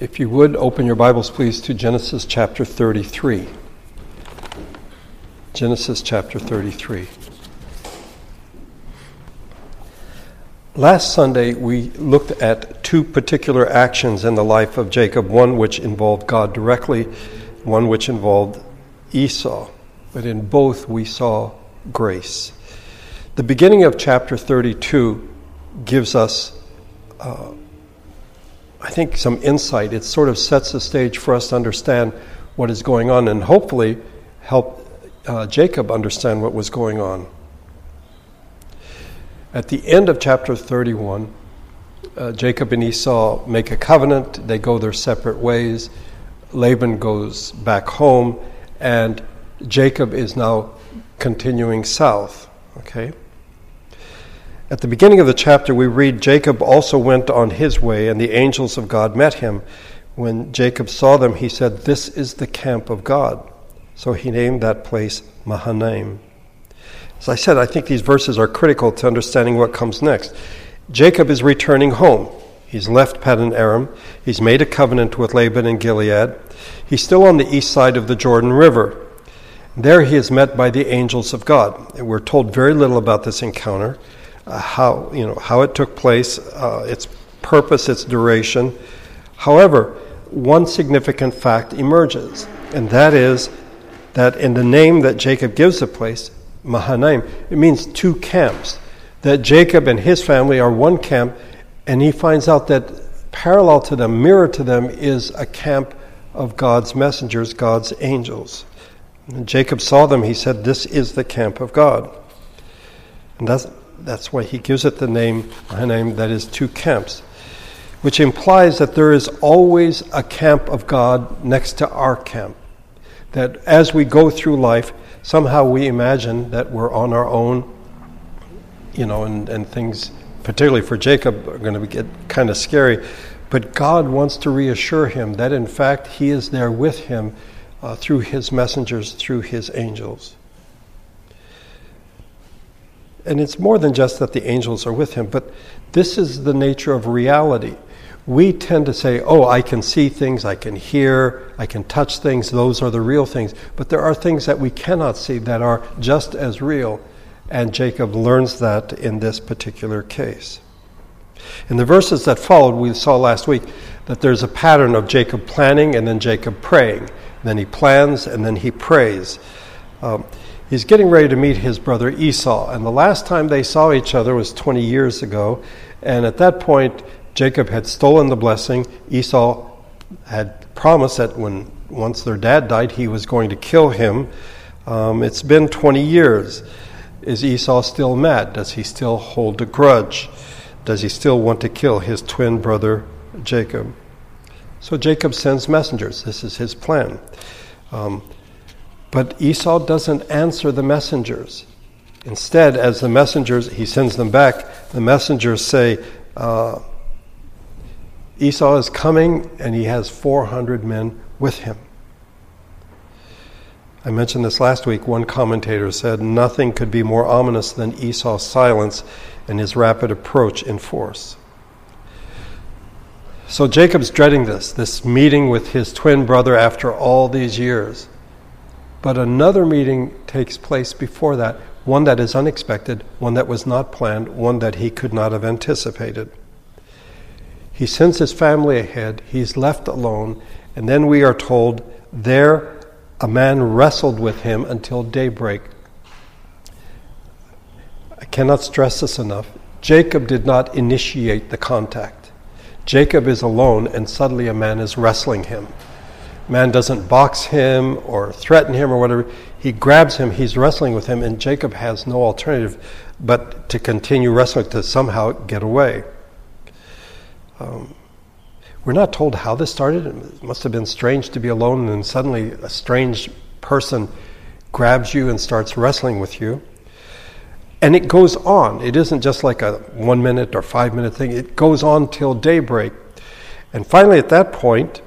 If you would, open your Bibles, please, to Genesis chapter 33. Genesis chapter 33. Last Sunday, we looked at two particular actions in the life of Jacob one which involved God directly, one which involved Esau. But in both, we saw grace. The beginning of chapter 32 gives us. Uh, I think, some insight. It sort of sets the stage for us to understand what is going on and hopefully help uh, Jacob understand what was going on. At the end of chapter 31, uh, Jacob and Esau make a covenant. They go their separate ways. Laban goes back home, and Jacob is now continuing south. Okay? At the beginning of the chapter, we read Jacob also went on his way, and the angels of God met him. When Jacob saw them, he said, This is the camp of God. So he named that place Mahanaim. As I said, I think these verses are critical to understanding what comes next. Jacob is returning home. He's left Paddan Aram. He's made a covenant with Laban in Gilead. He's still on the east side of the Jordan River. There he is met by the angels of God. We're told very little about this encounter uh, how you know how it took place, uh, its purpose, its duration. However, one significant fact emerges, and that is that in the name that Jacob gives the place, Mahanaim, it means two camps. That Jacob and his family are one camp, and he finds out that parallel to them, mirror to them, is a camp of God's messengers, God's angels. And Jacob saw them, he said, This is the camp of God. And that's, that's why he gives it the name, a name that is two camps, which implies that there is always a camp of God next to our camp. That as we go through life, somehow we imagine that we're on our own, you know, and, and things, particularly for Jacob, are going to get kind of scary. But God wants to reassure him that in fact he is there with him uh, through his messengers, through his angels. And it's more than just that the angels are with him, but this is the nature of reality. We tend to say, oh, I can see things, I can hear, I can touch things, those are the real things. But there are things that we cannot see that are just as real. And Jacob learns that in this particular case. In the verses that followed, we saw last week that there's a pattern of Jacob planning and then Jacob praying. Then he plans and then he prays. Um, He's getting ready to meet his brother Esau. And the last time they saw each other was 20 years ago. And at that point, Jacob had stolen the blessing. Esau had promised that when once their dad died, he was going to kill him. Um, it's been 20 years. Is Esau still mad? Does he still hold a grudge? Does he still want to kill his twin brother Jacob? So Jacob sends messengers. This is his plan. Um, but Esau doesn't answer the messengers. Instead, as the messengers, he sends them back, the messengers say, uh, Esau is coming and he has 400 men with him. I mentioned this last week. One commentator said nothing could be more ominous than Esau's silence and his rapid approach in force. So Jacob's dreading this, this meeting with his twin brother after all these years. But another meeting takes place before that, one that is unexpected, one that was not planned, one that he could not have anticipated. He sends his family ahead, he's left alone, and then we are told there a man wrestled with him until daybreak. I cannot stress this enough. Jacob did not initiate the contact. Jacob is alone, and suddenly a man is wrestling him. Man doesn't box him or threaten him or whatever. He grabs him, he's wrestling with him, and Jacob has no alternative but to continue wrestling to somehow get away. Um, we're not told how this started. It must have been strange to be alone, and then suddenly a strange person grabs you and starts wrestling with you. And it goes on. It isn't just like a one minute or five minute thing, it goes on till daybreak. And finally, at that point,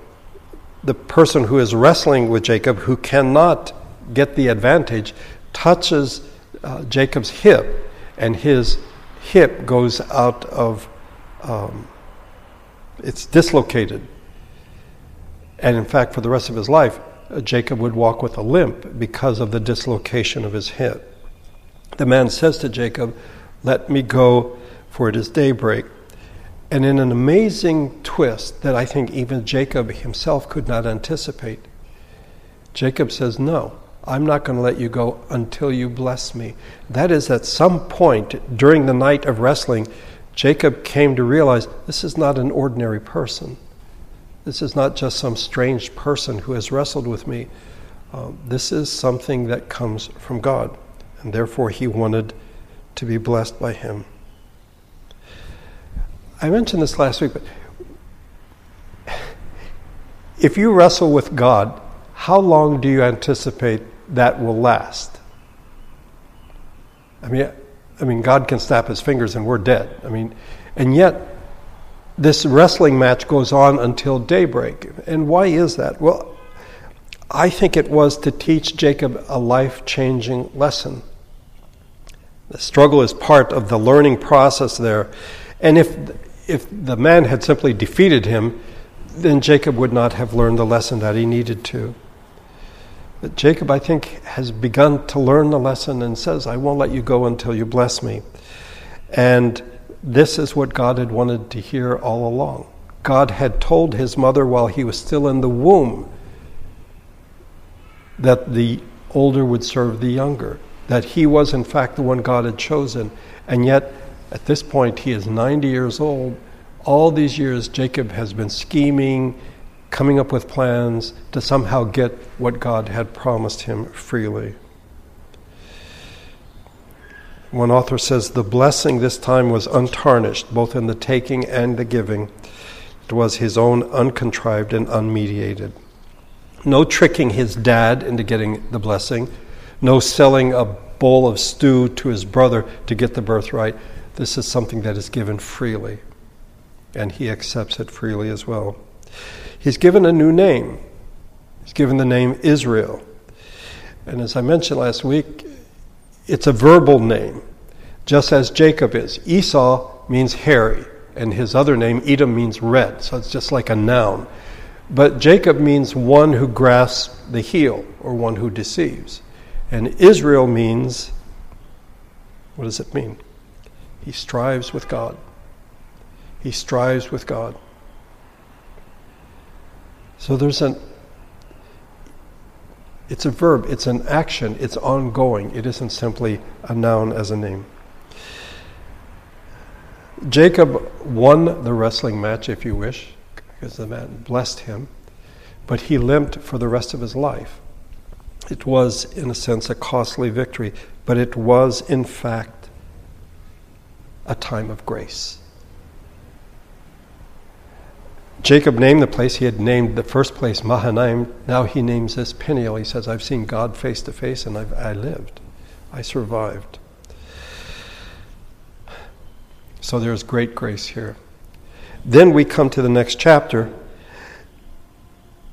the person who is wrestling with Jacob, who cannot get the advantage, touches uh, Jacob's hip, and his hip goes out of, um, it's dislocated. And in fact, for the rest of his life, uh, Jacob would walk with a limp because of the dislocation of his hip. The man says to Jacob, Let me go, for it is daybreak. And in an amazing twist that I think even Jacob himself could not anticipate, Jacob says, No, I'm not going to let you go until you bless me. That is, at some point during the night of wrestling, Jacob came to realize this is not an ordinary person. This is not just some strange person who has wrestled with me. Uh, this is something that comes from God, and therefore he wanted to be blessed by him. I mentioned this last week, but if you wrestle with God, how long do you anticipate that will last? I mean, I mean, God can snap his fingers and we're dead. I mean, and yet this wrestling match goes on until daybreak. And why is that? Well, I think it was to teach Jacob a life changing lesson. The struggle is part of the learning process there. And if, if the man had simply defeated him, then Jacob would not have learned the lesson that he needed to. But Jacob, I think, has begun to learn the lesson and says, I won't let you go until you bless me. And this is what God had wanted to hear all along. God had told his mother while he was still in the womb that the older would serve the younger, that he was, in fact, the one God had chosen. And yet, at this point, he is 90 years old. All these years, Jacob has been scheming coming up with plans to somehow get what God had promised him freely. One author says the blessing this time was untarnished, both in the taking and the giving. It was his own uncontrived and unmediated. No tricking his dad into getting the blessing, no selling a bowl of stew to his brother to get the birthright. This is something that is given freely, and he accepts it freely as well. He's given a new name. He's given the name Israel. And as I mentioned last week, it's a verbal name, just as Jacob is. Esau means hairy, and his other name, Edom, means red, so it's just like a noun. But Jacob means one who grasps the heel, or one who deceives. And Israel means what does it mean? He strives with God. He strives with God. So there's an it's a verb, it's an action, it's ongoing. It isn't simply a noun as a name. Jacob won the wrestling match, if you wish, because the man blessed him, but he limped for the rest of his life. It was, in a sense, a costly victory, but it was, in fact, a time of grace. Jacob named the place, he had named the first place Mahanaim. Now he names this Peniel. He says, I've seen God face to face and I've, I lived. I survived. So there's great grace here. Then we come to the next chapter,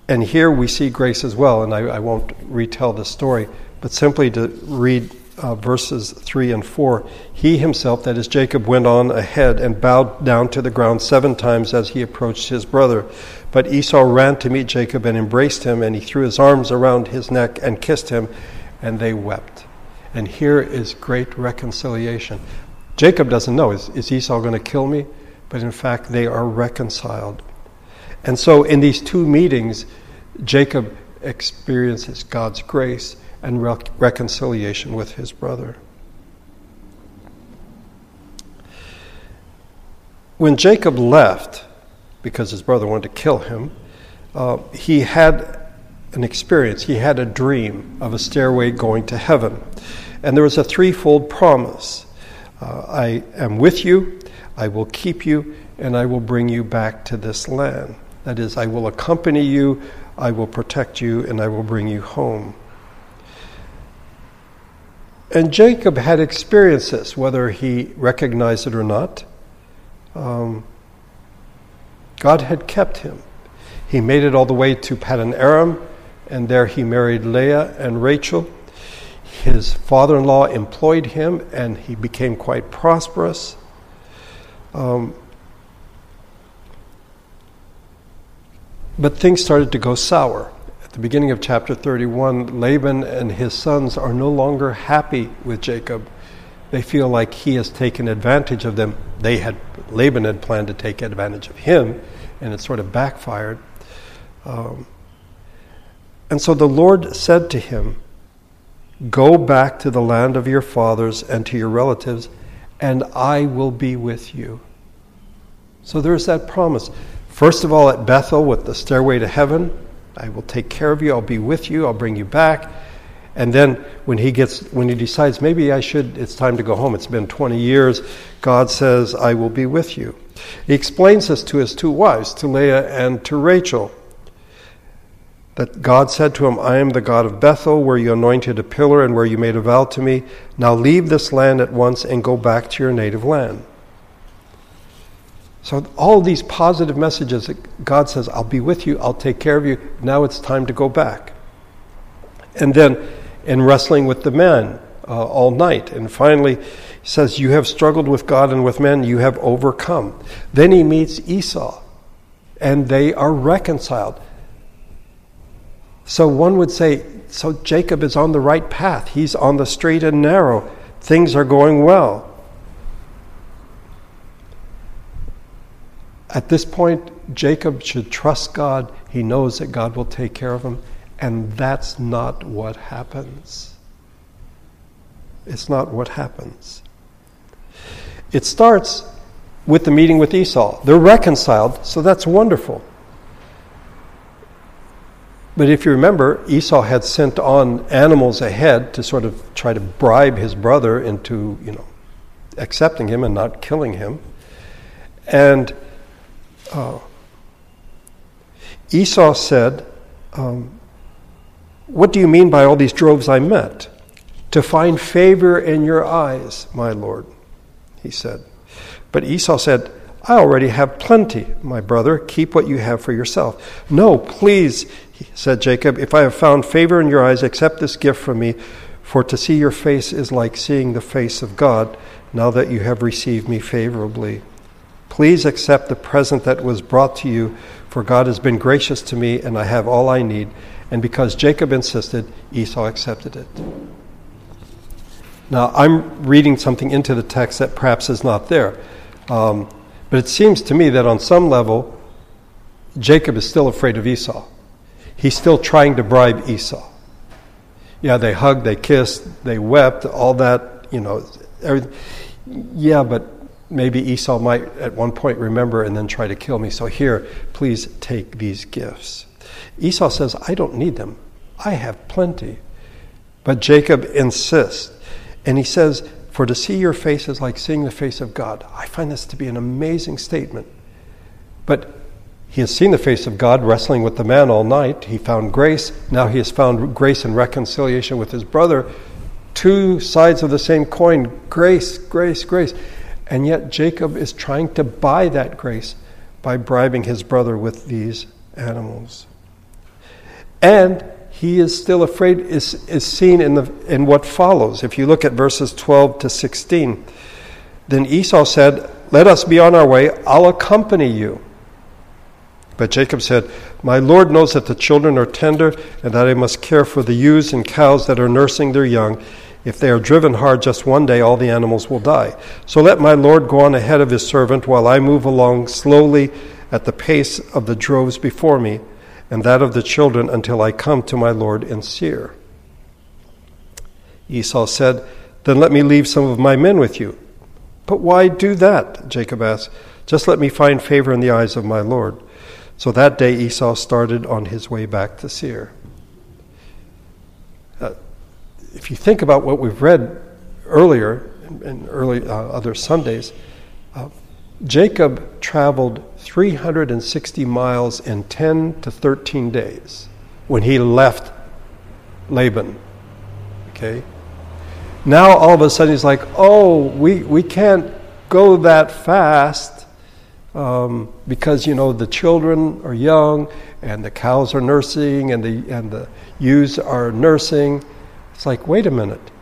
and here we see grace as well. And I, I won't retell the story, but simply to read uh, verses 3 and 4, he himself, that is Jacob, went on ahead and bowed down to the ground seven times as he approached his brother. But Esau ran to meet Jacob and embraced him, and he threw his arms around his neck and kissed him, and they wept. And here is great reconciliation. Jacob doesn't know, is, is Esau going to kill me? But in fact, they are reconciled. And so in these two meetings, Jacob experiences God's grace and rec- reconciliation with his brother. When Jacob left, because his brother wanted to kill him, uh, he had an experience. He had a dream of a stairway going to heaven. And there was a threefold promise uh, I am with you, I will keep you, and I will bring you back to this land. That is, I will accompany you, I will protect you, and I will bring you home. And Jacob had experienced this, whether he recognized it or not. Um, God had kept him. He made it all the way to Paddan Aram, and there he married Leah and Rachel. His father in law employed him, and he became quite prosperous. Um, But things started to go sour. At the beginning of chapter 31, Laban and his sons are no longer happy with Jacob. They feel like he has taken advantage of them. They had Laban had planned to take advantage of him, and it sort of backfired. Um, and so the Lord said to him, Go back to the land of your fathers and to your relatives, and I will be with you. So there's that promise. First of all, at Bethel with the stairway to heaven, I will take care of you, I'll be with you, I'll bring you back. And then when he gets when he decides maybe I should it's time to go home. It's been 20 years. God says, "I will be with you." He explains this to his two wives, to Leah and to Rachel. That God said to him, I am the God of Bethel, where you anointed a pillar and where you made a vow to me. Now leave this land at once and go back to your native land. So, all these positive messages that God says, I'll be with you, I'll take care of you. Now it's time to go back. And then in wrestling with the men uh, all night. And finally, he says, You have struggled with God and with men, you have overcome. Then he meets Esau, and they are reconciled. So one would say, So Jacob is on the right path, he's on the straight and narrow, things are going well. At this point, Jacob should trust God. He knows that God will take care of him. And that's not what happens. It's not what happens. It starts with the meeting with Esau. They're reconciled, so that's wonderful. But if you remember, Esau had sent on animals ahead to sort of try to bribe his brother into, you know, accepting him and not killing him. And uh, Esau said, um, What do you mean by all these droves I met? To find favor in your eyes, my Lord, he said. But Esau said, I already have plenty, my brother. Keep what you have for yourself. No, please, said Jacob, if I have found favor in your eyes, accept this gift from me. For to see your face is like seeing the face of God, now that you have received me favorably. Please accept the present that was brought to you, for God has been gracious to me, and I have all I need. And because Jacob insisted, Esau accepted it. Now, I'm reading something into the text that perhaps is not there. Um, but it seems to me that on some level, Jacob is still afraid of Esau. He's still trying to bribe Esau. Yeah, they hugged, they kissed, they wept, all that, you know. Everything. Yeah, but maybe Esau might at one point remember and then try to kill me. So here, please take these gifts. Esau says, I don't need them. I have plenty. But Jacob insists. And he says, For to see your face is like seeing the face of God. I find this to be an amazing statement. But he has seen the face of God wrestling with the man all night. He found grace. Now he has found grace and reconciliation with his brother. Two sides of the same coin grace, grace, grace. And yet Jacob is trying to buy that grace by bribing his brother with these animals. And he is still afraid, is, is seen in, the, in what follows. If you look at verses 12 to 16, then Esau said, Let us be on our way, I'll accompany you. But Jacob said, My Lord knows that the children are tender, and that I must care for the ewes and cows that are nursing their young. If they are driven hard just one day, all the animals will die. So let my Lord go on ahead of his servant while I move along slowly at the pace of the droves before me, and that of the children until I come to my Lord in Seir. Esau said, Then let me leave some of my men with you. But why do that? Jacob asked. Just let me find favor in the eyes of my Lord. So that day Esau started on his way back to Seir if you think about what we've read earlier in, early uh, other Sundays, uh, Jacob traveled 360 miles in 10 to 13 days when he left Laban. Okay? Now all of a sudden he's like, oh, we, we can't go that fast um, because, you know, the children are young and the cows are nursing and the, and the ewes are nursing. It's like, wait a minute.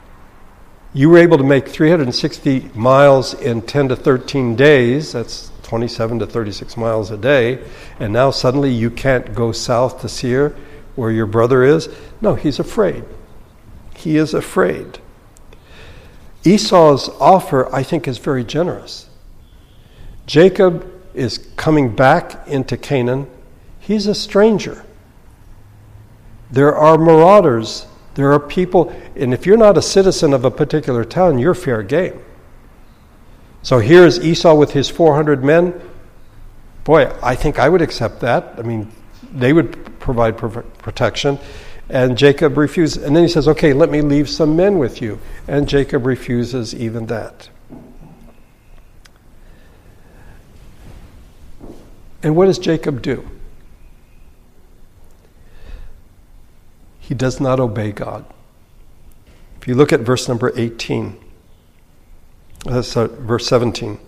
You were able to make 360 miles in 10 to 13 days. That's 27 to 36 miles a day, and now suddenly you can't go south to Seir where your brother is? No, he's afraid. He is afraid. Esau's offer, I think, is very generous. Jacob is coming back into Canaan. He's a stranger. There are marauders. There are people, and if you're not a citizen of a particular town, you're fair game. So here's Esau with his 400 men. Boy, I think I would accept that. I mean, they would provide protection. And Jacob refuses. And then he says, Okay, let me leave some men with you. And Jacob refuses even that. And what does Jacob do? He does not obey God. If you look at verse number 18, that's uh, verse 17.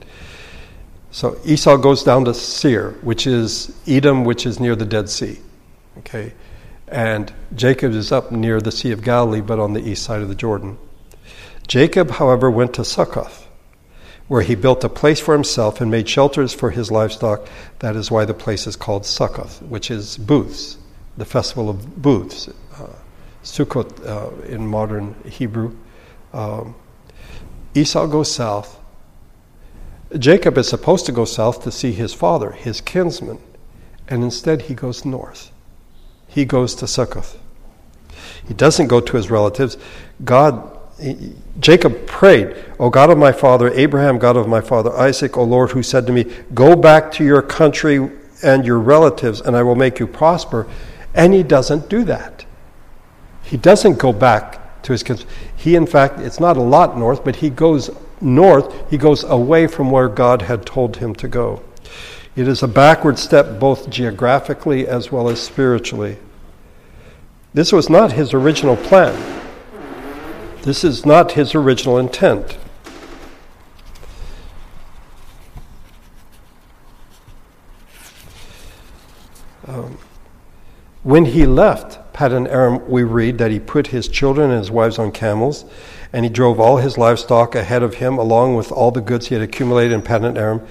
So Esau goes down to Seir, which is Edom, which is near the Dead Sea. Okay? And Jacob is up near the Sea of Galilee, but on the east side of the Jordan. Jacob, however, went to Succoth, where he built a place for himself and made shelters for his livestock. That is why the place is called Succoth, which is booths, the festival of booths, Sukkot uh, in modern Hebrew. Um, Esau goes south. Jacob is supposed to go south to see his father, his kinsman, and instead he goes north. He goes to Succoth. He doesn't go to his relatives. God, he, Jacob prayed, O God of my father Abraham, God of my father Isaac, O Lord, who said to me, Go back to your country and your relatives, and I will make you prosper. And he doesn't do that. He doesn't go back to his kids. He, in fact, it's not a lot north, but he goes north, he goes away from where God had told him to go. It is a backward step both geographically as well as spiritually. This was not his original plan. This is not his original intent. Um, when he left Paddan Aram, we read that he put his children and his wives on camels, and he drove all his livestock ahead of him, along with all the goods he had accumulated in Paddan Aram,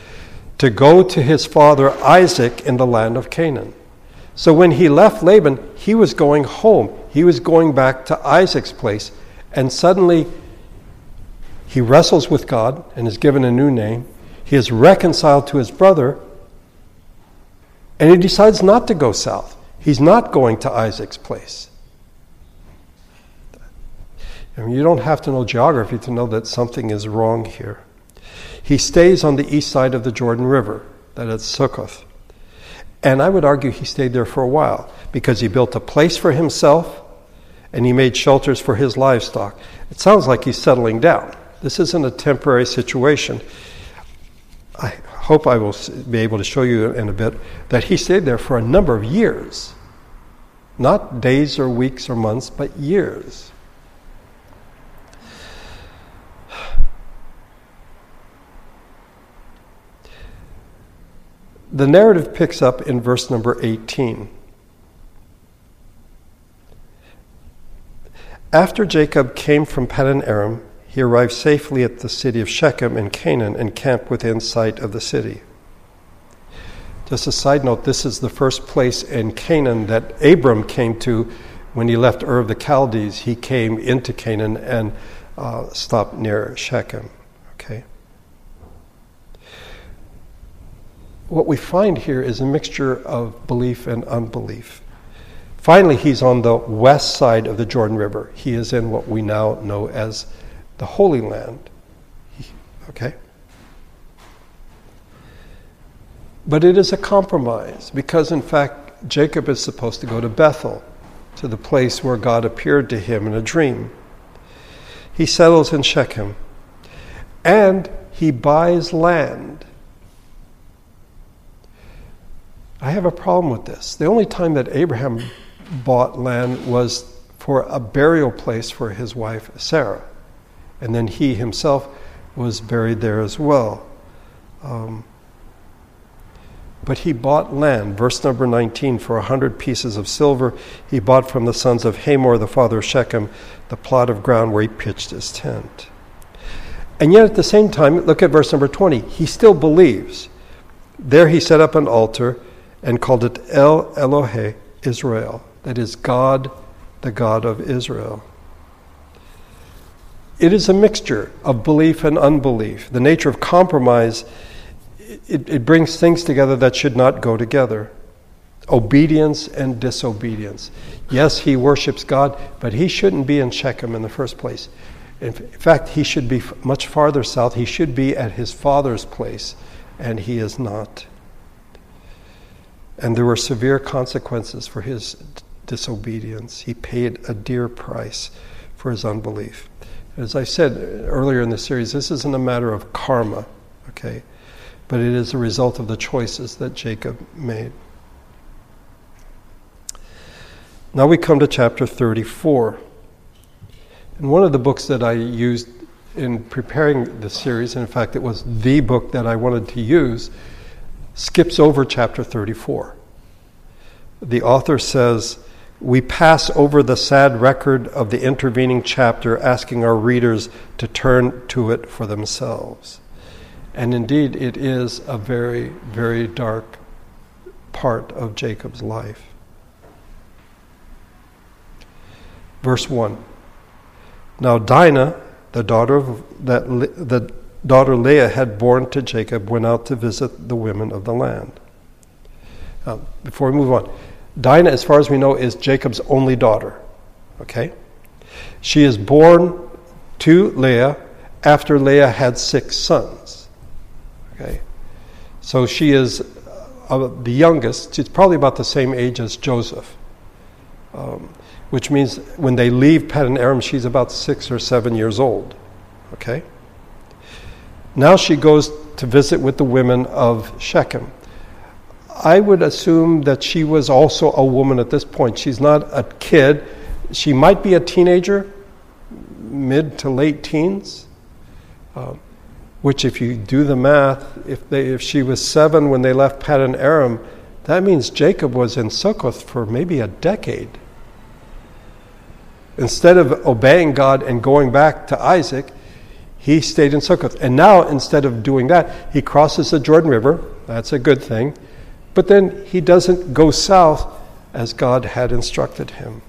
to go to his father Isaac in the land of Canaan. So when he left Laban, he was going home. He was going back to Isaac's place. And suddenly, he wrestles with God and is given a new name. He is reconciled to his brother, and he decides not to go south. He's not going to Isaac's place. I mean, you don't have to know geography to know that something is wrong here. He stays on the east side of the Jordan River, that is Sukkoth. And I would argue he stayed there for a while because he built a place for himself and he made shelters for his livestock. It sounds like he's settling down. This isn't a temporary situation. I hope I will be able to show you in a bit that he stayed there for a number of years. Not days or weeks or months, but years. The narrative picks up in verse number 18. After Jacob came from Paddan Aram, he arrived safely at the city of Shechem in Canaan and camped within sight of the city. Just a side note, this is the first place in Canaan that Abram came to when he left Ur of the Chaldees. He came into Canaan and uh, stopped near Shechem. Okay? What we find here is a mixture of belief and unbelief. Finally, he's on the west side of the Jordan River. He is in what we now know as the Holy Land. Okay? But it is a compromise because, in fact, Jacob is supposed to go to Bethel, to the place where God appeared to him in a dream. He settles in Shechem and he buys land. I have a problem with this. The only time that Abraham bought land was for a burial place for his wife Sarah. And then he himself was buried there as well. Um, but he bought land, verse number 19, for a hundred pieces of silver. He bought from the sons of Hamor, the father of Shechem, the plot of ground where he pitched his tent. And yet at the same time, look at verse number 20. He still believes. There he set up an altar and called it El Elohe Israel, that is, God, the God of Israel. It is a mixture of belief and unbelief. The nature of compromise, it, it brings things together that should not go together obedience and disobedience. Yes, he worships God, but he shouldn't be in Shechem in the first place. In fact, he should be much farther south. He should be at his father's place, and he is not. And there were severe consequences for his disobedience. He paid a dear price for his unbelief. As I said earlier in the series, this isn't a matter of karma, okay? But it is a result of the choices that Jacob made. Now we come to chapter 34. And one of the books that I used in preparing the series, and in fact, it was the book that I wanted to use, skips over chapter 34. The author says, We pass over the sad record of the intervening chapter, asking our readers to turn to it for themselves. And indeed, it is a very, very dark part of Jacob's life. Verse 1. Now Dinah, the daughter of that the daughter Leah had born to Jacob, went out to visit the women of the land. Uh, before we move on, Dinah, as far as we know, is Jacob's only daughter. Okay? She is born to Leah after Leah had six sons. Okay? So she is uh, the youngest. She's probably about the same age as Joseph. Um, which means when they leave Paddan Aram, she's about six or seven years old. Okay? Now she goes to visit with the women of Shechem. I would assume that she was also a woman at this point. She's not a kid. She might be a teenager, mid to late teens. Uh, which, if you do the math, if, they, if she was seven when they left Paddan Aram, that means Jacob was in Succoth for maybe a decade. Instead of obeying God and going back to Isaac, he stayed in Succoth. And now, instead of doing that, he crosses the Jordan River. That's a good thing. But then he doesn't go south as God had instructed him.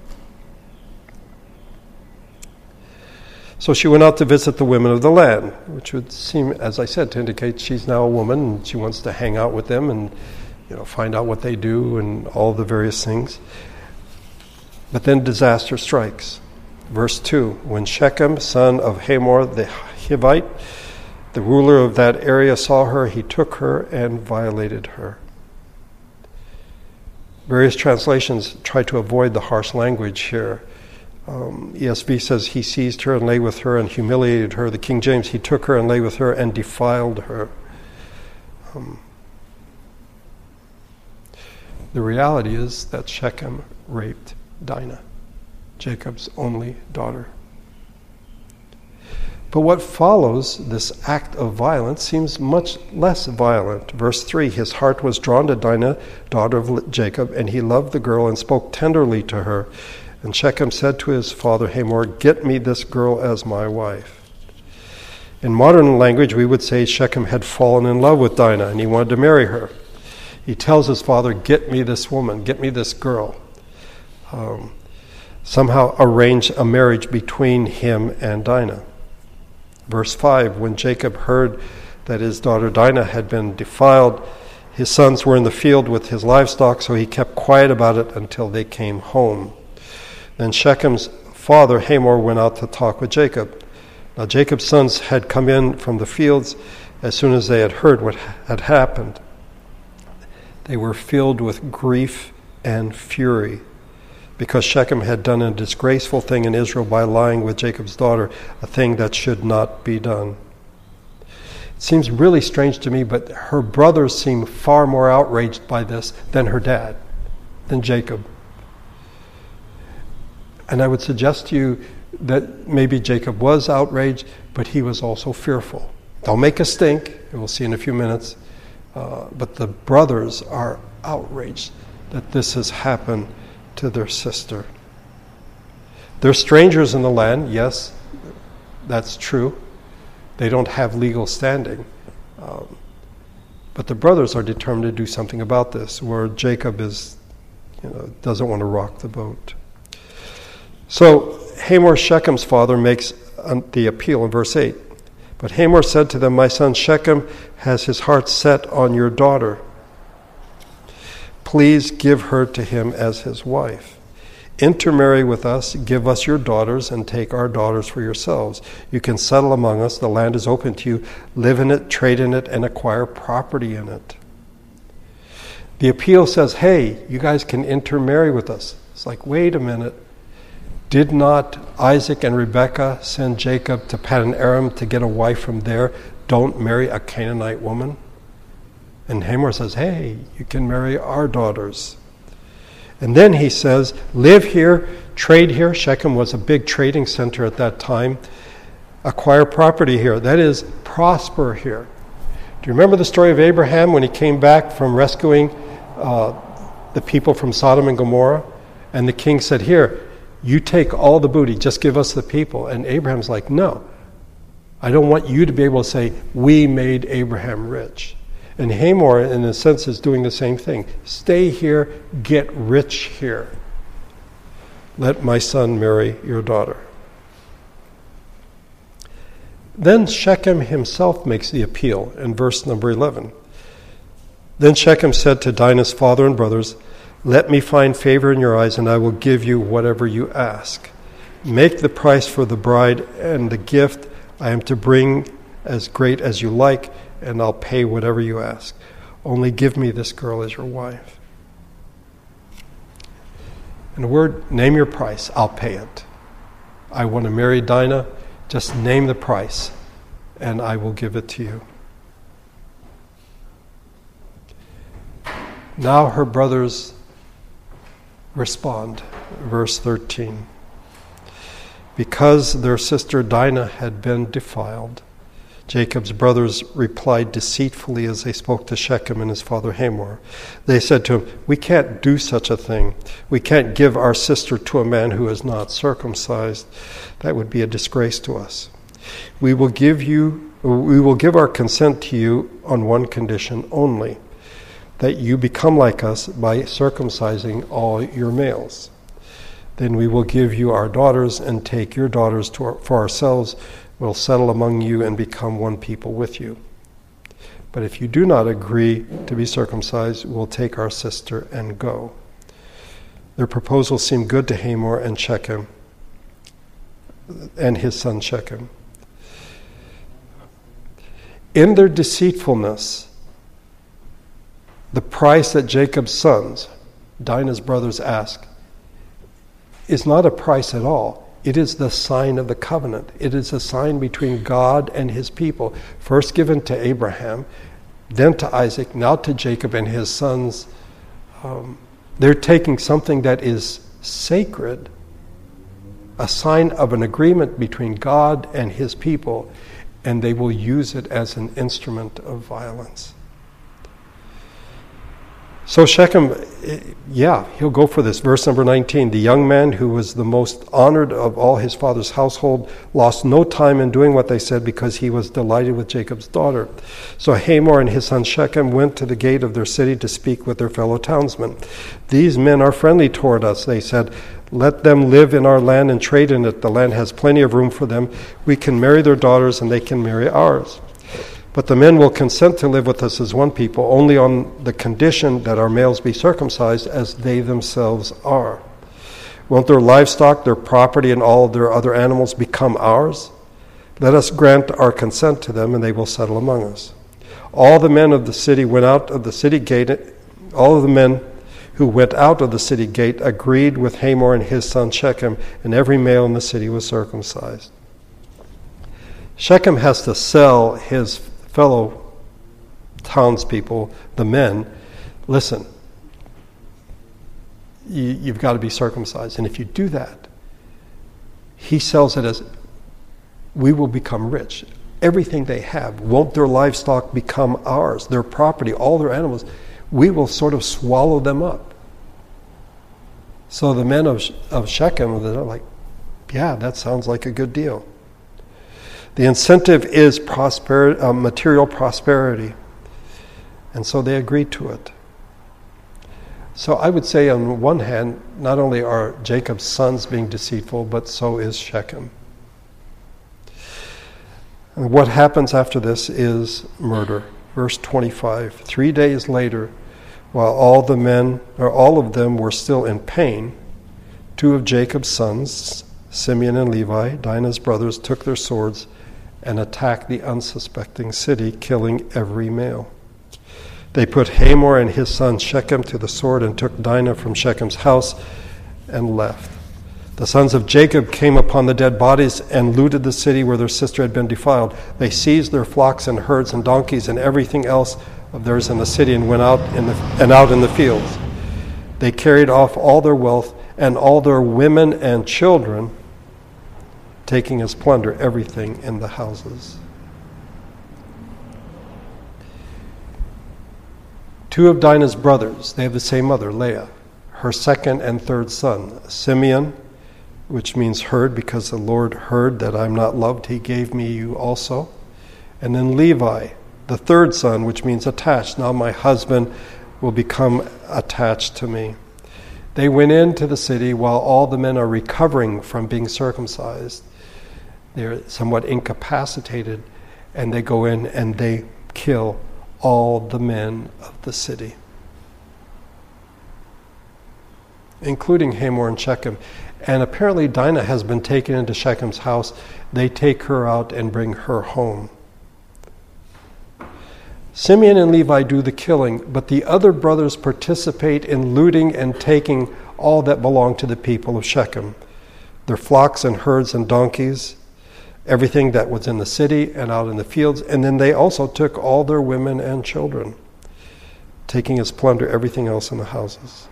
So she went out to visit the women of the land, which would seem, as I said, to indicate she's now a woman and she wants to hang out with them and you know, find out what they do and all the various things. But then disaster strikes. Verse 2 When Shechem, son of Hamor the Hivite, the ruler of that area, saw her, he took her and violated her. Various translations try to avoid the harsh language here. Um, ESV says he seized her and lay with her and humiliated her. The King James, he took her and lay with her and defiled her. Um, the reality is that Shechem raped Dinah, Jacob's only daughter. But what follows this act of violence seems much less violent. Verse 3 His heart was drawn to Dinah, daughter of Jacob, and he loved the girl and spoke tenderly to her. And Shechem said to his father Hamor, Get me this girl as my wife. In modern language, we would say Shechem had fallen in love with Dinah and he wanted to marry her. He tells his father, Get me this woman, get me this girl um, somehow arrange a marriage between him and Dinah. Verse 5 When Jacob heard that his daughter Dinah had been defiled, his sons were in the field with his livestock, so he kept quiet about it until they came home. Then Shechem's father Hamor went out to talk with Jacob. Now Jacob's sons had come in from the fields as soon as they had heard what had happened. They were filled with grief and fury because Shechem had done a disgraceful thing in Israel by lying with Jacob's daughter, a thing that should not be done. It seems really strange to me, but her brothers seem far more outraged by this than her dad, than Jacob. And I would suggest to you that maybe Jacob was outraged, but he was also fearful. Don't make a stink, we'll see in a few minutes. Uh, but the brothers are outraged that this has happened to their sister. They're strangers in the land, yes, that's true. They don't have legal standing. Um, But the brothers are determined to do something about this, where Jacob is, you know, doesn't want to rock the boat. So Hamor, Shechem's father, makes the appeal in verse 8. But Hamor said to them, My son Shechem has his heart set on your daughter. Please give her to him as his wife. Intermarry with us, give us your daughters, and take our daughters for yourselves. You can settle among us, the land is open to you. Live in it, trade in it, and acquire property in it. The appeal says, Hey, you guys can intermarry with us. It's like, wait a minute. Did not Isaac and Rebekah send Jacob to Paddan Aram to get a wife from there? Don't marry a Canaanite woman? And Hamor says, Hey, you can marry our daughters. And then he says, live here, trade here. Shechem was a big trading center at that time. Acquire property here. That is, prosper here. Do you remember the story of Abraham when he came back from rescuing uh, the people from Sodom and Gomorrah? And the king said, Here, you take all the booty, just give us the people. And Abraham's like, No, I don't want you to be able to say, We made Abraham rich. And Hamor, in a sense, is doing the same thing. Stay here, get rich here. Let my son marry your daughter. Then Shechem himself makes the appeal in verse number 11. Then Shechem said to Dinah's father and brothers, Let me find favor in your eyes, and I will give you whatever you ask. Make the price for the bride and the gift I am to bring as great as you like and I'll pay whatever you ask. Only give me this girl as your wife. In a word, name your price, I'll pay it. I want to marry Dinah, just name the price, and I will give it to you. Now her brothers respond. Verse 13. Because their sister Dinah had been defiled, Jacob's brothers replied deceitfully as they spoke to Shechem and his father Hamor. They said to him, We can't do such a thing. We can't give our sister to a man who is not circumcised. That would be a disgrace to us. We will give you we will give our consent to you on one condition only that you become like us by circumcising all your males. Then we will give you our daughters and take your daughters our, for ourselves will settle among you and become one people with you. But if you do not agree to be circumcised, we'll take our sister and go. Their proposal seemed good to Hamor and Shechem and his son Shechem. In their deceitfulness, the price that Jacob's sons, Dinah's brothers, ask is not a price at all. It is the sign of the covenant. It is a sign between God and his people, first given to Abraham, then to Isaac, now to Jacob and his sons. Um, they're taking something that is sacred, a sign of an agreement between God and his people, and they will use it as an instrument of violence. So Shechem, eh, yeah, he'll go for this. Verse number 19 The young man who was the most honored of all his father's household lost no time in doing what they said because he was delighted with Jacob's daughter. So Hamor and his son Shechem went to the gate of their city to speak with their fellow townsmen. These men are friendly toward us, they said. Let them live in our land and trade in it. The land has plenty of room for them. We can marry their daughters and they can marry ours. But the men will consent to live with us as one people only on the condition that our males be circumcised as they themselves are. Won't their livestock, their property, and all their other animals become ours? Let us grant our consent to them, and they will settle among us. All the men of the city went out of the city gate. All of the men who went out of the city gate agreed with Hamor and his son Shechem, and every male in the city was circumcised. Shechem has to sell his fellow townspeople, the men, listen, you, you've got to be circumcised. And if you do that, he sells it as we will become rich. Everything they have, won't their livestock become ours? Their property, all their animals, we will sort of swallow them up. So the men of, of Shechem, they're like, yeah, that sounds like a good deal. The incentive is uh, material prosperity. And so they agreed to it. So I would say, on one hand, not only are Jacob's sons being deceitful, but so is Shechem. And what happens after this is murder. Verse 25 Three days later, while all the men, or all of them, were still in pain, two of Jacob's sons, Simeon and Levi, Dinah's brothers, took their swords and attacked the unsuspecting city, killing every male. They put Hamor and his son Shechem to the sword and took Dinah from Shechem's house and left. The sons of Jacob came upon the dead bodies and looted the city where their sister had been defiled. They seized their flocks and herds and donkeys and everything else of theirs in the city and went out in the, and out in the fields. They carried off all their wealth and all their women and children, taking as plunder everything in the houses. Two of Dinah's brothers, they have the same mother, Leah, her second and third son, Simeon, which means heard because the Lord heard that I'm not loved, he gave me you also. And then Levi, the third son, which means attached. Now my husband will become attached to me. They went into the city while all the men are recovering from being circumcised. They're somewhat incapacitated, and they go in and they kill all the men of the city, including Hamor and Shechem. And apparently, Dinah has been taken into Shechem's house. They take her out and bring her home. Simeon and Levi do the killing, but the other brothers participate in looting and taking all that belonged to the people of Shechem their flocks and herds and donkeys, everything that was in the city and out in the fields, and then they also took all their women and children, taking as plunder everything else in the houses.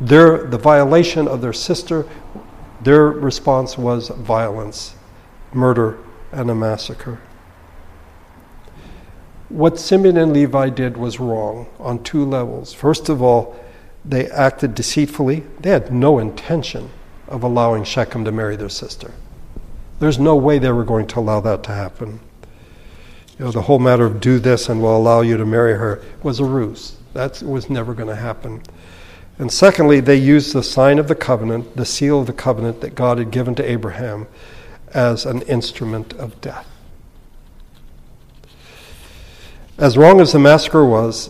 Their, the violation of their sister, their response was violence, murder, and a massacre. What Simeon and Levi did was wrong on two levels. First of all, they acted deceitfully. They had no intention of allowing Shechem to marry their sister. There's no way they were going to allow that to happen. You know, the whole matter of do this and we'll allow you to marry her was a ruse. That was never going to happen. And secondly, they used the sign of the covenant, the seal of the covenant that God had given to Abraham, as an instrument of death. As wrong as the massacre was,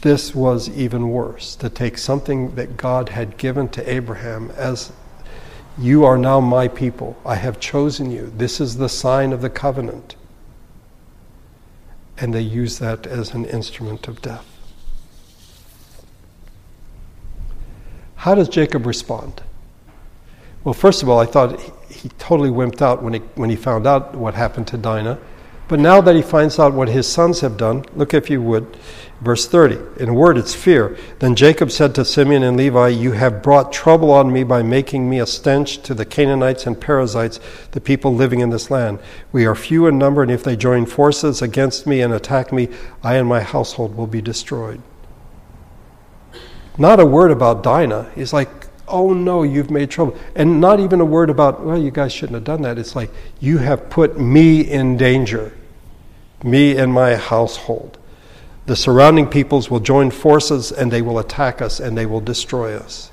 this was even worse to take something that God had given to Abraham as you are now my people. I have chosen you. This is the sign of the covenant. And they use that as an instrument of death. How does Jacob respond? Well, first of all, I thought he, he totally wimped out when he, when he found out what happened to Dinah. But now that he finds out what his sons have done, look if you would Verse 30, in a word, it's fear. Then Jacob said to Simeon and Levi, You have brought trouble on me by making me a stench to the Canaanites and Perizzites, the people living in this land. We are few in number, and if they join forces against me and attack me, I and my household will be destroyed. Not a word about Dinah. He's like, Oh no, you've made trouble. And not even a word about, Well, you guys shouldn't have done that. It's like, You have put me in danger, me and my household. The surrounding peoples will join forces and they will attack us and they will destroy us.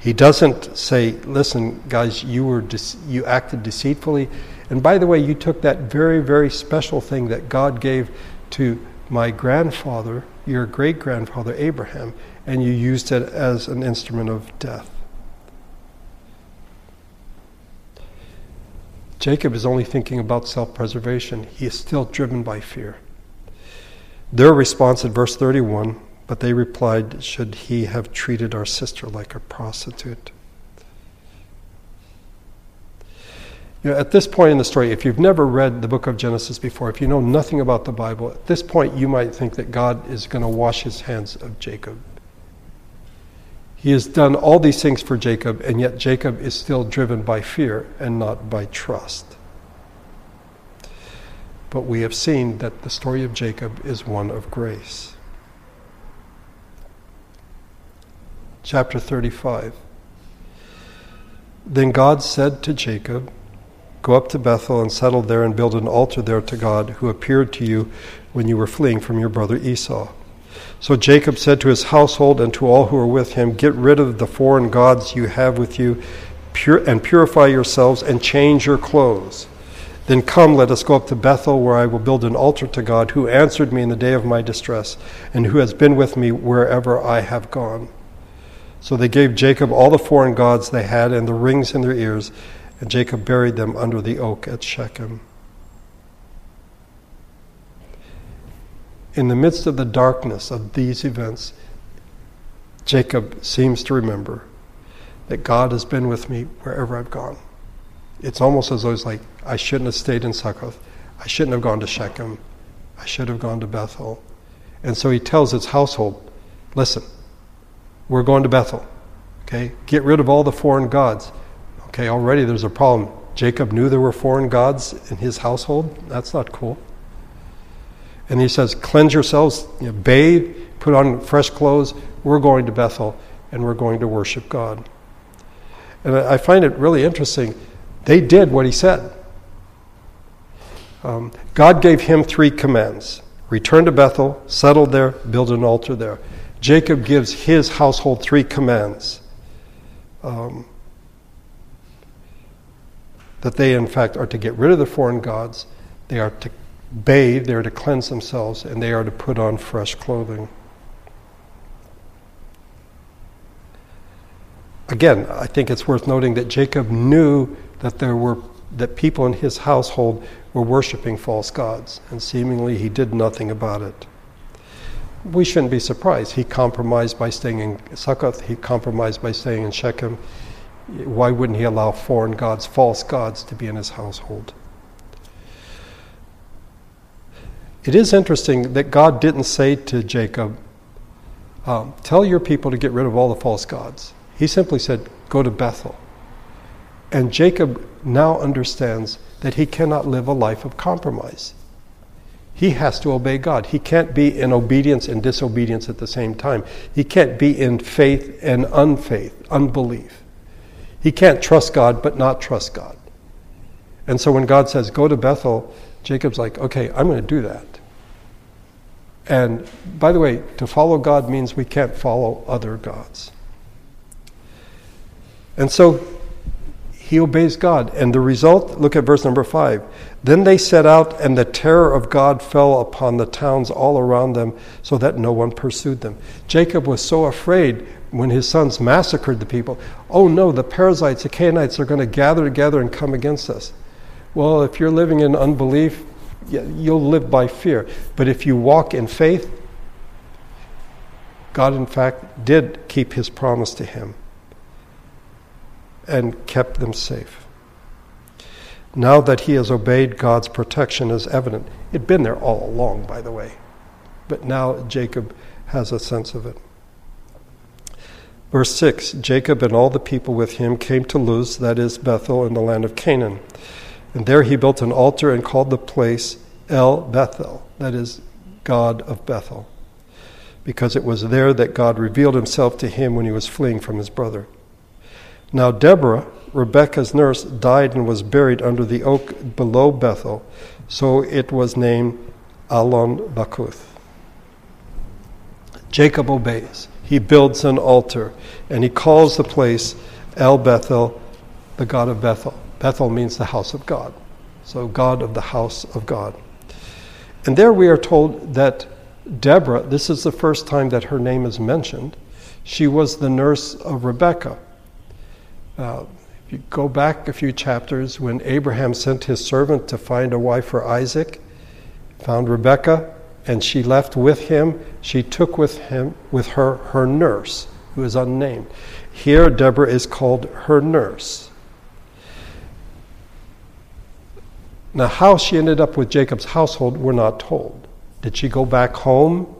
He doesn't say, "Listen, guys, you were de- you acted deceitfully, and by the way, you took that very very special thing that God gave to my grandfather, your great grandfather Abraham, and you used it as an instrument of death." Jacob is only thinking about self-preservation. He is still driven by fear. Their response in verse 31 but they replied, Should he have treated our sister like a prostitute? You know, at this point in the story, if you've never read the book of Genesis before, if you know nothing about the Bible, at this point you might think that God is going to wash his hands of Jacob. He has done all these things for Jacob, and yet Jacob is still driven by fear and not by trust. But we have seen that the story of Jacob is one of grace. Chapter 35. Then God said to Jacob, Go up to Bethel and settle there and build an altar there to God, who appeared to you when you were fleeing from your brother Esau. So Jacob said to his household and to all who were with him, Get rid of the foreign gods you have with you, and purify yourselves, and change your clothes. Then come, let us go up to Bethel, where I will build an altar to God, who answered me in the day of my distress, and who has been with me wherever I have gone. So they gave Jacob all the foreign gods they had and the rings in their ears, and Jacob buried them under the oak at Shechem. In the midst of the darkness of these events, Jacob seems to remember that God has been with me wherever I've gone. It's almost as though he's like, I shouldn't have stayed in Succoth. I shouldn't have gone to Shechem. I should have gone to Bethel. And so he tells his household, listen, we're going to Bethel. Okay? Get rid of all the foreign gods. Okay, already there's a problem. Jacob knew there were foreign gods in his household. That's not cool. And he says, Cleanse yourselves, you know, bathe, put on fresh clothes. We're going to Bethel and we're going to worship God. And I find it really interesting. They did what he said. Um, God gave him three commands return to Bethel, settle there, build an altar there. Jacob gives his household three commands. Um, that they, in fact, are to get rid of the foreign gods, they are to bathe, they are to cleanse themselves, and they are to put on fresh clothing. Again, I think it's worth noting that Jacob knew that there were that people in his household were worshiping false gods, and seemingly he did nothing about it. We shouldn't be surprised. He compromised by staying in Succoth, he compromised by staying in Shechem, why wouldn't he allow foreign gods, false gods, to be in his household? It is interesting that God didn't say to Jacob, um, Tell your people to get rid of all the false gods. He simply said, Go to Bethel. And Jacob now understands that he cannot live a life of compromise. He has to obey God. He can't be in obedience and disobedience at the same time. He can't be in faith and unfaith, unbelief. He can't trust God but not trust God. And so when God says, go to Bethel, Jacob's like, okay, I'm going to do that. And by the way, to follow God means we can't follow other gods. And so he obeys God. And the result, look at verse number five. Then they set out, and the terror of God fell upon the towns all around them, so that no one pursued them. Jacob was so afraid when his sons massacred the people, oh no, the Perizzites, the Canaanites are going to gather together and come against us. Well, if you're living in unbelief, you'll live by fear. But if you walk in faith, God, in fact, did keep his promise to him and kept them safe. Now that he has obeyed God's protection is evident. It'd been there all along, by the way. But now Jacob has a sense of it. Verse 6 Jacob and all the people with him came to Luz, that is Bethel, in the land of Canaan. And there he built an altar and called the place El Bethel, that is, God of Bethel, because it was there that God revealed himself to him when he was fleeing from his brother. Now Deborah, Rebekah's nurse, died and was buried under the oak below Bethel, so it was named Allon Bakuth. Jacob obeys he builds an altar and he calls the place El Bethel, the God of Bethel. Bethel means the house of God. So, God of the house of God. And there we are told that Deborah, this is the first time that her name is mentioned, she was the nurse of Rebekah. Uh, if you go back a few chapters, when Abraham sent his servant to find a wife for Isaac, found Rebekah, and she left with him. She took with him with her her nurse, who is unnamed. Here Deborah is called her nurse. Now, how she ended up with Jacob's household, we're not told. Did she go back home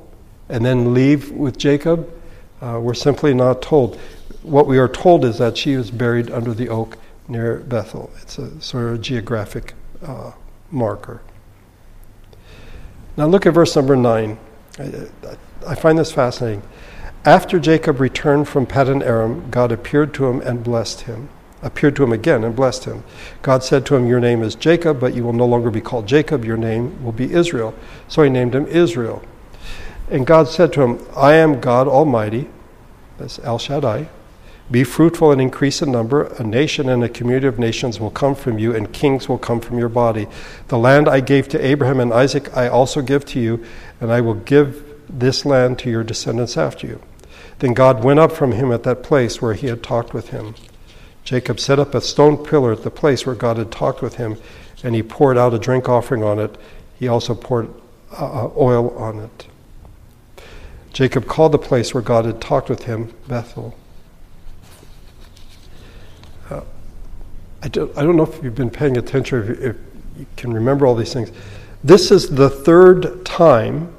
and then leave with Jacob? Uh, we're simply not told. What we are told is that she was buried under the oak near Bethel. It's a sort of geographic uh, marker. Now look at verse number 9. I, find this fascinating. After Jacob returned from Paddan Aram, God appeared to him and blessed him. Appeared to him again and blessed him. God said to him, Your name is Jacob, but you will no longer be called Jacob. Your name will be Israel. So he named him Israel. And God said to him, I am God Almighty. That's El Shaddai. Be fruitful and increase in number. A nation and a community of nations will come from you, and kings will come from your body. The land I gave to Abraham and Isaac, I also give to you, and I will give this land to your descendants after you. Then God went up from him at that place where he had talked with him. Jacob set up a stone pillar at the place where God had talked with him, and he poured out a drink offering on it. He also poured uh, uh, oil on it. Jacob called the place where God had talked with him Bethel. Uh, I, don't, I don't know if you've been paying attention, if you, if you can remember all these things. This is the third time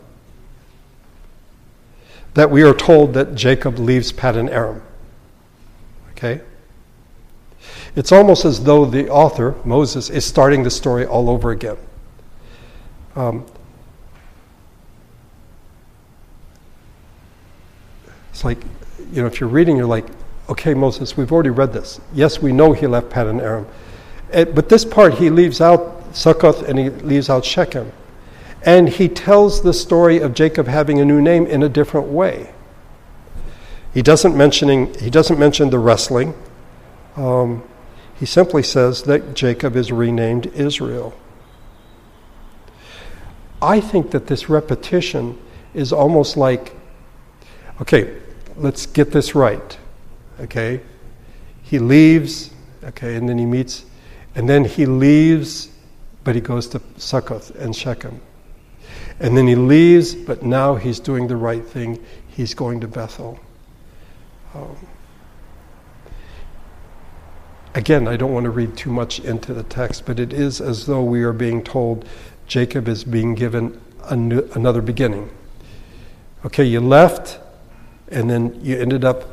that we are told that Jacob leaves Paddan Aram. Okay? It's almost as though the author, Moses, is starting the story all over again. Um, it's like, you know, if you're reading, you're like, okay, Moses, we've already read this. Yes, we know he left Paddan Aram. Eh, but this part, he leaves out Succoth and he leaves out Shechem. And he tells the story of Jacob having a new name in a different way. He doesn't, mentioning, he doesn't mention the wrestling. Um, he simply says that Jacob is renamed Israel. I think that this repetition is almost like okay, let's get this right. Okay? He leaves, okay, and then he meets, and then he leaves, but he goes to Succoth and Shechem. And then he leaves, but now he's doing the right thing. He's going to Bethel. Um, Again, I don't want to read too much into the text, but it is as though we are being told Jacob is being given new, another beginning. Okay, you left, and then you ended up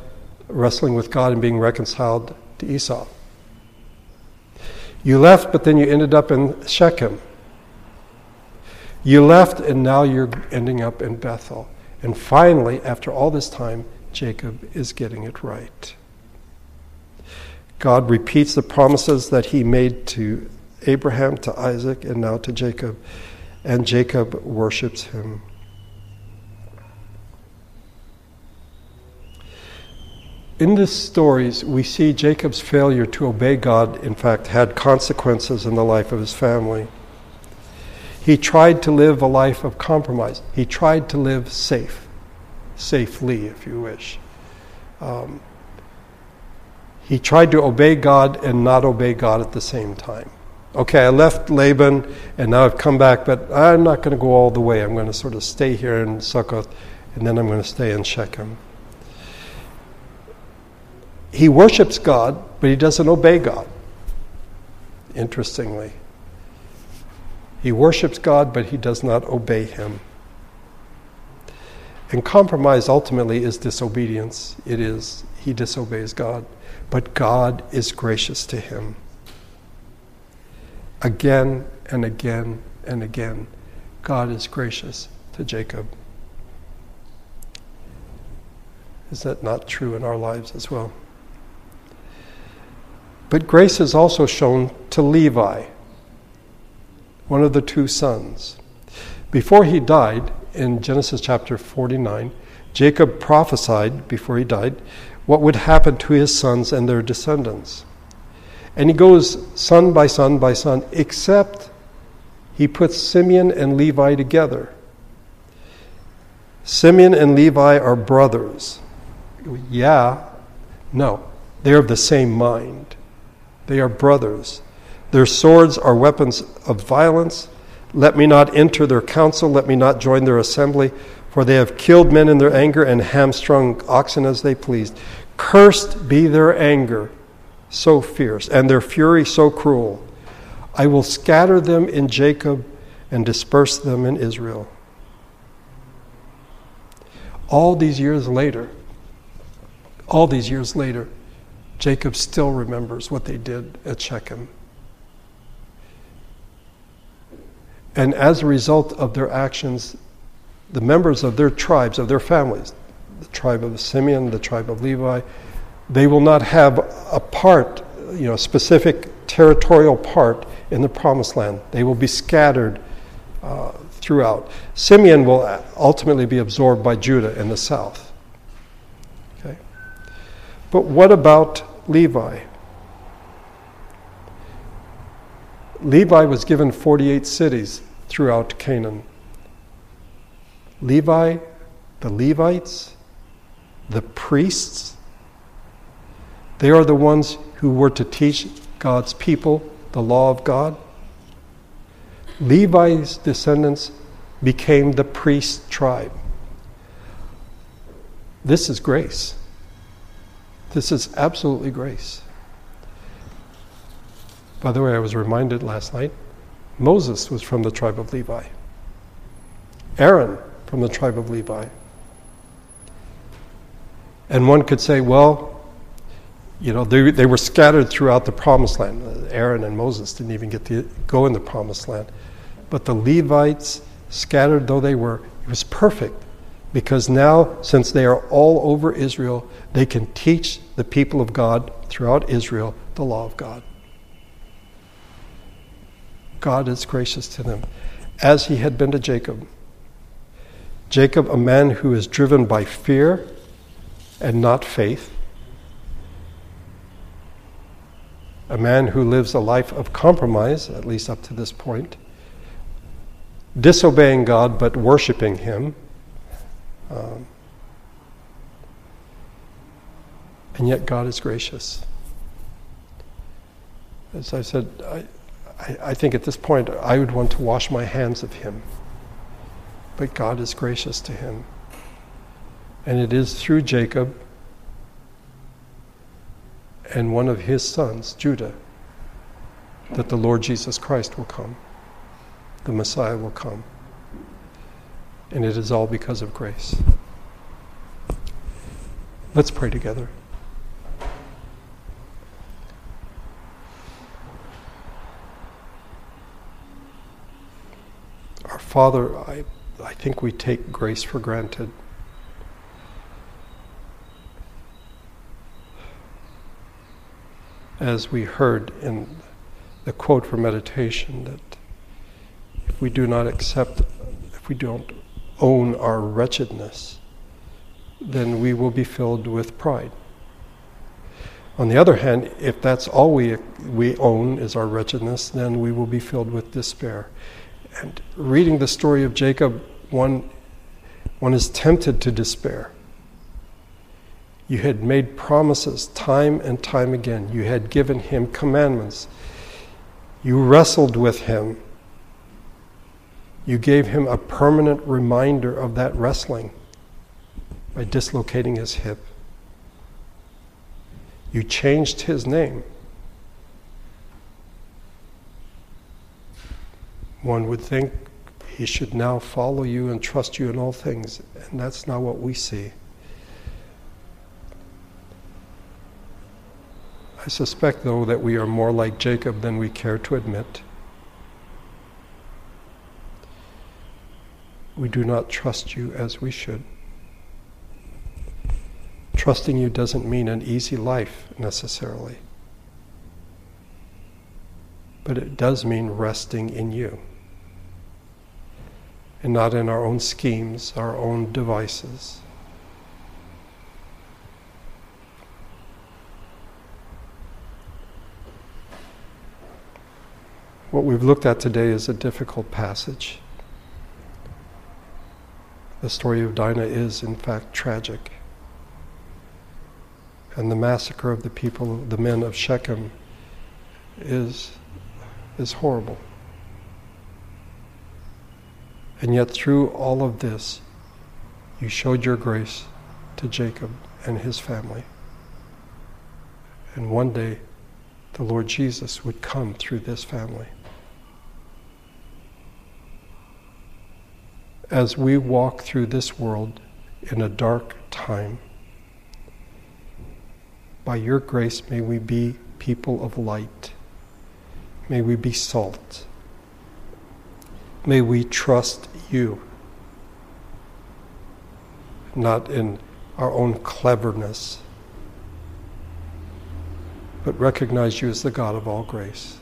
wrestling with God and being reconciled to Esau. You left, but then you ended up in Shechem. You left, and now you're ending up in Bethel. And finally, after all this time, Jacob is getting it right. God repeats the promises that he made to Abraham, to Isaac, and now to Jacob, and Jacob worships him. In these stories, we see Jacob's failure to obey God, in fact, had consequences in the life of his family. He tried to live a life of compromise. He tried to live safe, safely, if you wish. Um, he tried to obey God and not obey God at the same time. Okay, I left Laban and now I've come back, but I'm not going to go all the way. I'm going to sort of stay here in Succoth and then I'm going to stay in Shechem. He worships God, but he doesn't obey God. Interestingly, he worships God, but he does not obey him. And compromise ultimately is disobedience. It is, he disobeys God but God is gracious to him. Again and again and again, God is gracious to Jacob. Is that not true in our lives as well? But grace is also shown to Levi, one of the two sons. Before he died, in Genesis chapter 49, Jacob prophesied before he died what would happen to his sons and their descendants. And he goes son by son by son, except he puts Simeon and Levi together. Simeon and Levi are brothers. Yeah, no, they're of the same mind. They are brothers. Their swords are weapons of violence. Let me not enter their council, let me not join their assembly. For they have killed men in their anger and hamstrung oxen as they pleased. Cursed be their anger, so fierce, and their fury so cruel. I will scatter them in Jacob and disperse them in Israel. All these years later, all these years later, Jacob still remembers what they did at Shechem. And as a result of their actions, the members of their tribes, of their families, the tribe of Simeon, the tribe of Levi, they will not have a part, you know, specific territorial part in the promised land. They will be scattered uh, throughout. Simeon will ultimately be absorbed by Judah in the south. Okay? But what about Levi? Levi was given 48 cities throughout Canaan. Levi, the Levites, the priests, they are the ones who were to teach God's people the law of God. Levi's descendants became the priest tribe. This is grace. This is absolutely grace. By the way, I was reminded last night Moses was from the tribe of Levi, Aaron from the tribe of Levi. And one could say, well, you know, they, they were scattered throughout the promised land. Aaron and Moses didn't even get to go in the promised land. But the Levites, scattered though they were, it was perfect because now, since they are all over Israel, they can teach the people of God throughout Israel the law of God. God is gracious to them, as he had been to Jacob. Jacob, a man who is driven by fear and not faith, a man who lives a life of compromise, at least up to this point, disobeying God but worshiping Him. Um, and yet God is gracious. As I said, I, I, I think at this point I would want to wash my hands of Him. But God is gracious to him. And it is through Jacob and one of his sons, Judah, that the Lord Jesus Christ will come. The Messiah will come. And it is all because of grace. Let's pray together. Our Father, I, I think we take grace for granted. as we heard in the quote for meditation, that if we do not accept, if we don't own our wretchedness, then we will be filled with pride. On the other hand, if that's all we, we own is our wretchedness, then we will be filled with despair. And reading the story of Jacob, one, one is tempted to despair. You had made promises time and time again. You had given him commandments. You wrestled with him. You gave him a permanent reminder of that wrestling by dislocating his hip. You changed his name. One would think he should now follow you and trust you in all things, and that's not what we see. I suspect, though, that we are more like Jacob than we care to admit. We do not trust you as we should. Trusting you doesn't mean an easy life necessarily, but it does mean resting in you and not in our own schemes, our own devices. What we've looked at today is a difficult passage. The story of Dinah is, in fact, tragic. And the massacre of the people, the men of Shechem, is, is horrible. And yet, through all of this, you showed your grace to Jacob and his family. And one day, the Lord Jesus would come through this family. as we walk through this world in a dark time. By your grace, may we be people of light. May we be salt. May we trust you, not in our own cleverness, but recognize you as the God of all grace.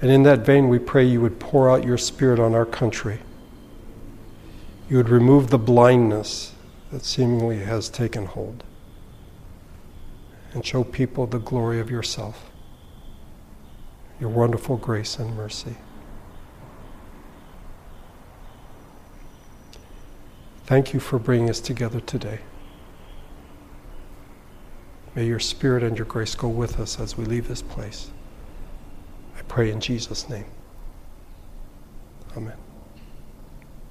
And in that vein, we pray you would pour out your Spirit on our country. You would remove the blindness that seemingly has taken hold and show people the glory of yourself, your wonderful grace and mercy. Thank you for bringing us together today. May your Spirit and your grace go with us as we leave this place. I pray in Jesus' name. Amen.